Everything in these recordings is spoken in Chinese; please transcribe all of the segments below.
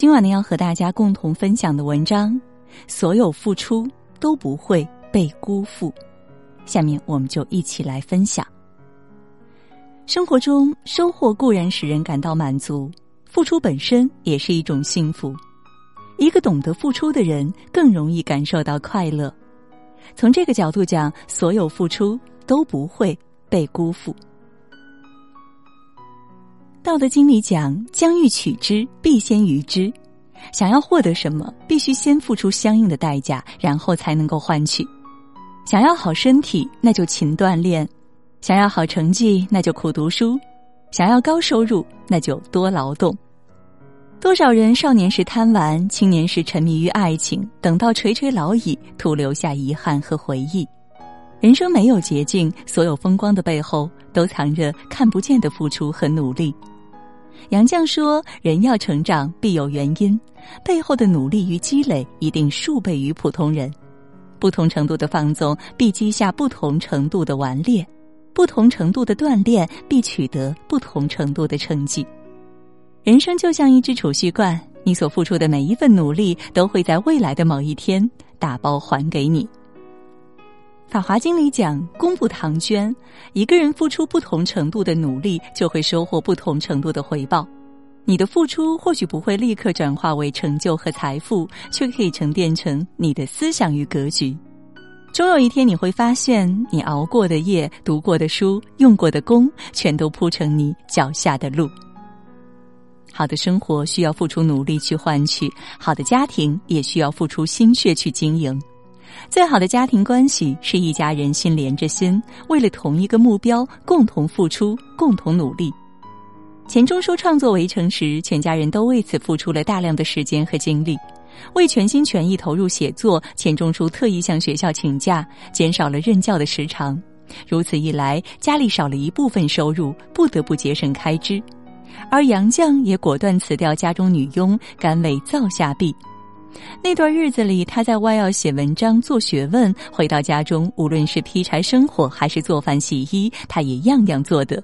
今晚呢，要和大家共同分享的文章，所有付出都不会被辜负。下面我们就一起来分享。生活中收获固然使人感到满足，付出本身也是一种幸福。一个懂得付出的人，更容易感受到快乐。从这个角度讲，所有付出都不会被辜负。道德经里讲：“将欲取之，必先予之。”想要获得什么，必须先付出相应的代价，然后才能够换取。想要好身体，那就勤锻炼；想要好成绩，那就苦读书；想要高收入，那就多劳动。多少人少年时贪玩，青年时沉迷于爱情，等到垂垂老矣，徒留下遗憾和回忆。人生没有捷径，所有风光的背后，都藏着看不见的付出和努力。杨绛说：“人要成长，必有原因，背后的努力与积累一定数倍于普通人。不同程度的放纵，必积下不同程度的顽劣；不同程度的锻炼，必取得不同程度的成绩。人生就像一只储蓄罐，你所付出的每一份努力，都会在未来的某一天打包还给你。”《法华经》里讲：“功不唐捐，一个人付出不同程度的努力，就会收获不同程度的回报。你的付出或许不会立刻转化为成就和财富，却可以沉淀成你的思想与格局。终有一天，你会发现，你熬过的夜、读过的书、用过的功，全都铺成你脚下的路。好的生活需要付出努力去换取，好的家庭也需要付出心血去经营。”最好的家庭关系是一家人心连着心，为了同一个目标共同付出、共同努力。钱钟书创作《围城》时，全家人都为此付出了大量的时间和精力。为全心全意投入写作，钱钟书特意向学校请假，减少了任教的时长。如此一来，家里少了一部分收入，不得不节省开支。而杨绛也果断辞掉家中女佣，甘为灶下婢。那段日子里，他在外要写文章、做学问，回到家中，无论是劈柴生火，还是做饭洗衣，他也样样做得。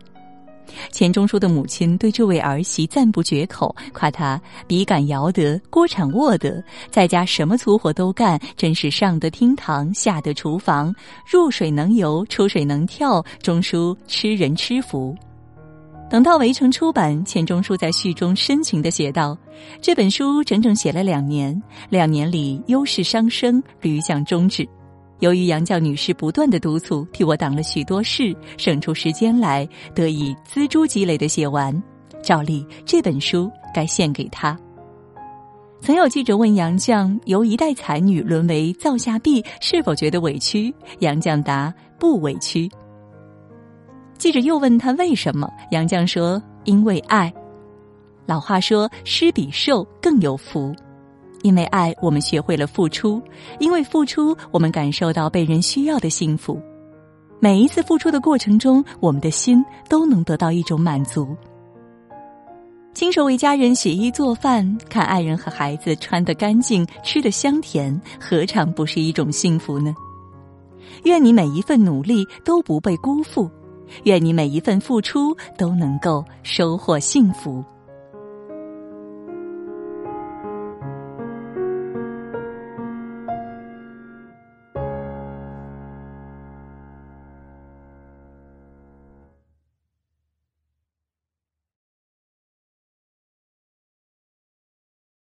钱钟书的母亲对这位儿媳赞不绝口，夸他笔杆摇得，锅铲握得，在家什么粗活都干，真是上得厅堂，下得厨房，入水能游，出水能跳，钟书吃人吃福。等到《围城》出版，钱钟书在序中深情的写道：“这本书整整写了两年，两年里忧事伤生，屡想终止。由于杨绛女士不断的督促，替我挡了许多事，省出时间来，得以锱铢积累的写完。照例，这本书该献给她。”曾有记者问杨绛：“由一代才女沦为灶下婢，是否觉得委屈？”杨绛答：“不委屈。”记者又问他为什么，杨绛说：“因为爱。”老话说：“施比受更有福。”因为爱，我们学会了付出；因为付出，我们感受到被人需要的幸福。每一次付出的过程中，我们的心都能得到一种满足。亲手为家人洗衣做饭，看爱人和孩子穿得干净、吃得香甜，何尝不是一种幸福呢？愿你每一份努力都不被辜负。愿你每一份付出都能够收获幸福。